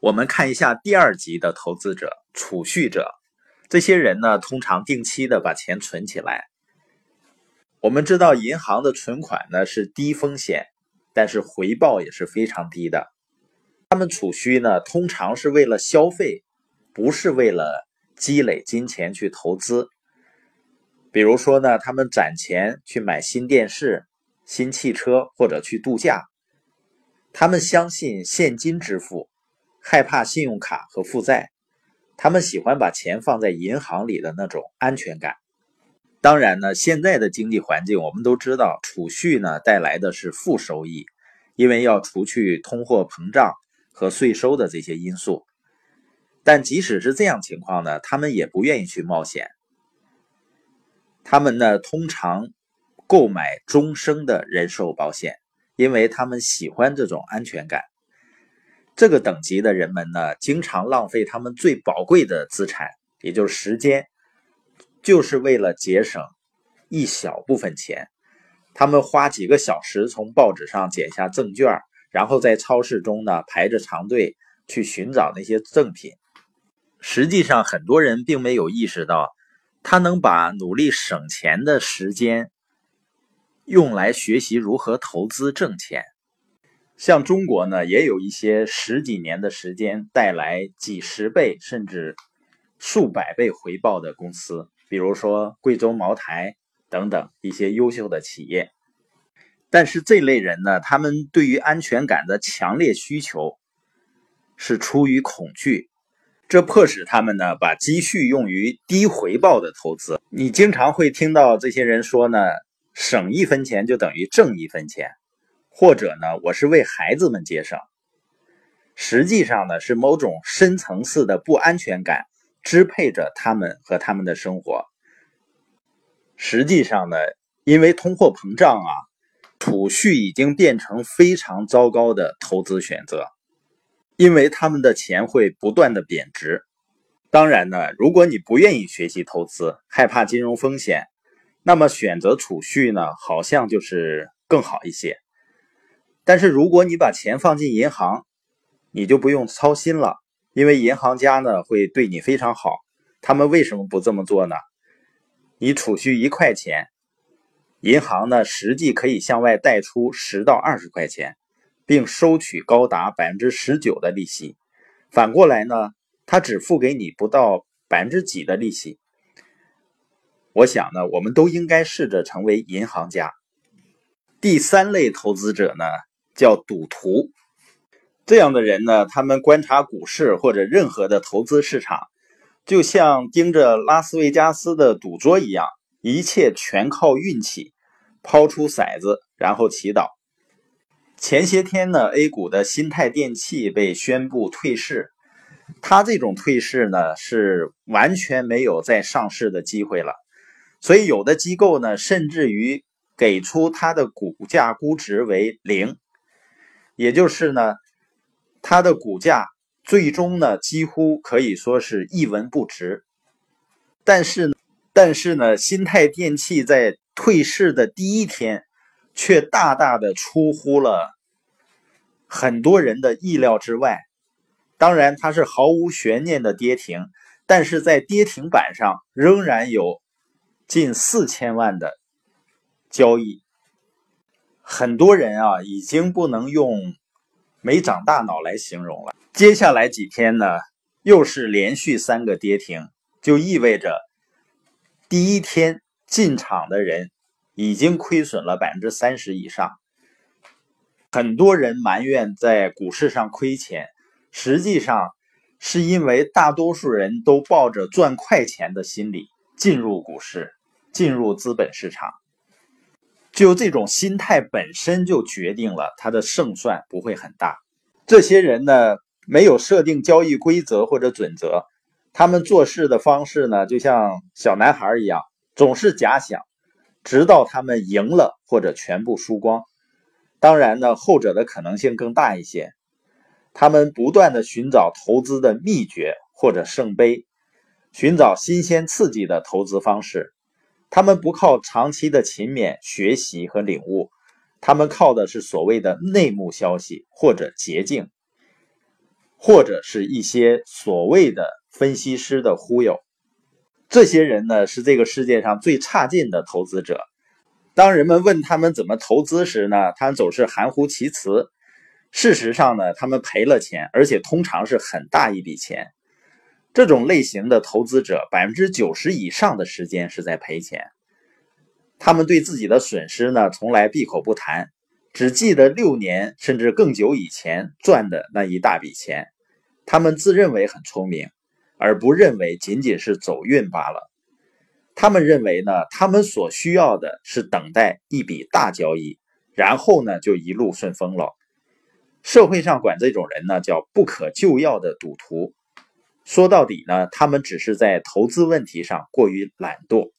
我们看一下第二级的投资者——储蓄者。这些人呢，通常定期的把钱存起来。我们知道，银行的存款呢是低风险，但是回报也是非常低的。他们储蓄呢，通常是为了消费，不是为了积累金钱去投资。比如说呢，他们攒钱去买新电视、新汽车或者去度假。他们相信现金支付。害怕信用卡和负债，他们喜欢把钱放在银行里的那种安全感。当然呢，现在的经济环境我们都知道，储蓄呢带来的是负收益，因为要除去通货膨胀和税收的这些因素。但即使是这样情况呢，他们也不愿意去冒险。他们呢通常购买终生的人寿保险，因为他们喜欢这种安全感。这个等级的人们呢，经常浪费他们最宝贵的资产，也就是时间，就是为了节省一小部分钱。他们花几个小时从报纸上剪下赠券，然后在超市中呢排着长队去寻找那些赠品。实际上，很多人并没有意识到，他能把努力省钱的时间用来学习如何投资挣钱。像中国呢，也有一些十几年的时间带来几十倍甚至数百倍回报的公司，比如说贵州茅台等等一些优秀的企业。但是这类人呢，他们对于安全感的强烈需求是出于恐惧，这迫使他们呢把积蓄用于低回报的投资。你经常会听到这些人说呢，省一分钱就等于挣一分钱。或者呢，我是为孩子们节省，实际上呢是某种深层次的不安全感支配着他们和他们的生活。实际上呢，因为通货膨胀啊，储蓄已经变成非常糟糕的投资选择，因为他们的钱会不断的贬值。当然呢，如果你不愿意学习投资，害怕金融风险，那么选择储蓄呢，好像就是更好一些。但是如果你把钱放进银行，你就不用操心了，因为银行家呢会对你非常好。他们为什么不这么做呢？你储蓄一块钱，银行呢实际可以向外贷出十到二十块钱，并收取高达百分之十九的利息。反过来呢，他只付给你不到百分之几的利息。我想呢，我们都应该试着成为银行家。第三类投资者呢？叫赌徒，这样的人呢，他们观察股市或者任何的投资市场，就像盯着拉斯维加斯的赌桌一样，一切全靠运气，抛出骰子，然后祈祷。前些天呢，A 股的新泰电器被宣布退市，它这种退市呢，是完全没有再上市的机会了，所以有的机构呢，甚至于给出它的股价估值为零。也就是呢，它的股价最终呢几乎可以说是一文不值。但是，但是呢，新泰电器在退市的第一天，却大大的出乎了很多人的意料之外。当然，它是毫无悬念的跌停，但是在跌停板上仍然有近四千万的交易。很多人啊，已经不能用没长大脑来形容了。接下来几天呢，又是连续三个跌停，就意味着第一天进场的人已经亏损了百分之三十以上。很多人埋怨在股市上亏钱，实际上是因为大多数人都抱着赚快钱的心理进入股市，进入资本市场。就这种心态本身就决定了他的胜算不会很大。这些人呢，没有设定交易规则或者准则，他们做事的方式呢，就像小男孩一样，总是假想，直到他们赢了或者全部输光。当然呢，后者的可能性更大一些。他们不断的寻找投资的秘诀或者圣杯，寻找新鲜刺激的投资方式。他们不靠长期的勤勉学习和领悟，他们靠的是所谓的内幕消息或者捷径。或者是一些所谓的分析师的忽悠。这些人呢，是这个世界上最差劲的投资者。当人们问他们怎么投资时呢，他们总是含糊其辞。事实上呢，他们赔了钱，而且通常是很大一笔钱。这种类型的投资者，百分之九十以上的时间是在赔钱。他们对自己的损失呢，从来闭口不谈，只记得六年甚至更久以前赚的那一大笔钱。他们自认为很聪明。而不认为仅仅是走运罢了。他们认为呢，他们所需要的是等待一笔大交易，然后呢就一路顺风了。社会上管这种人呢叫不可救药的赌徒。说到底呢，他们只是在投资问题上过于懒惰。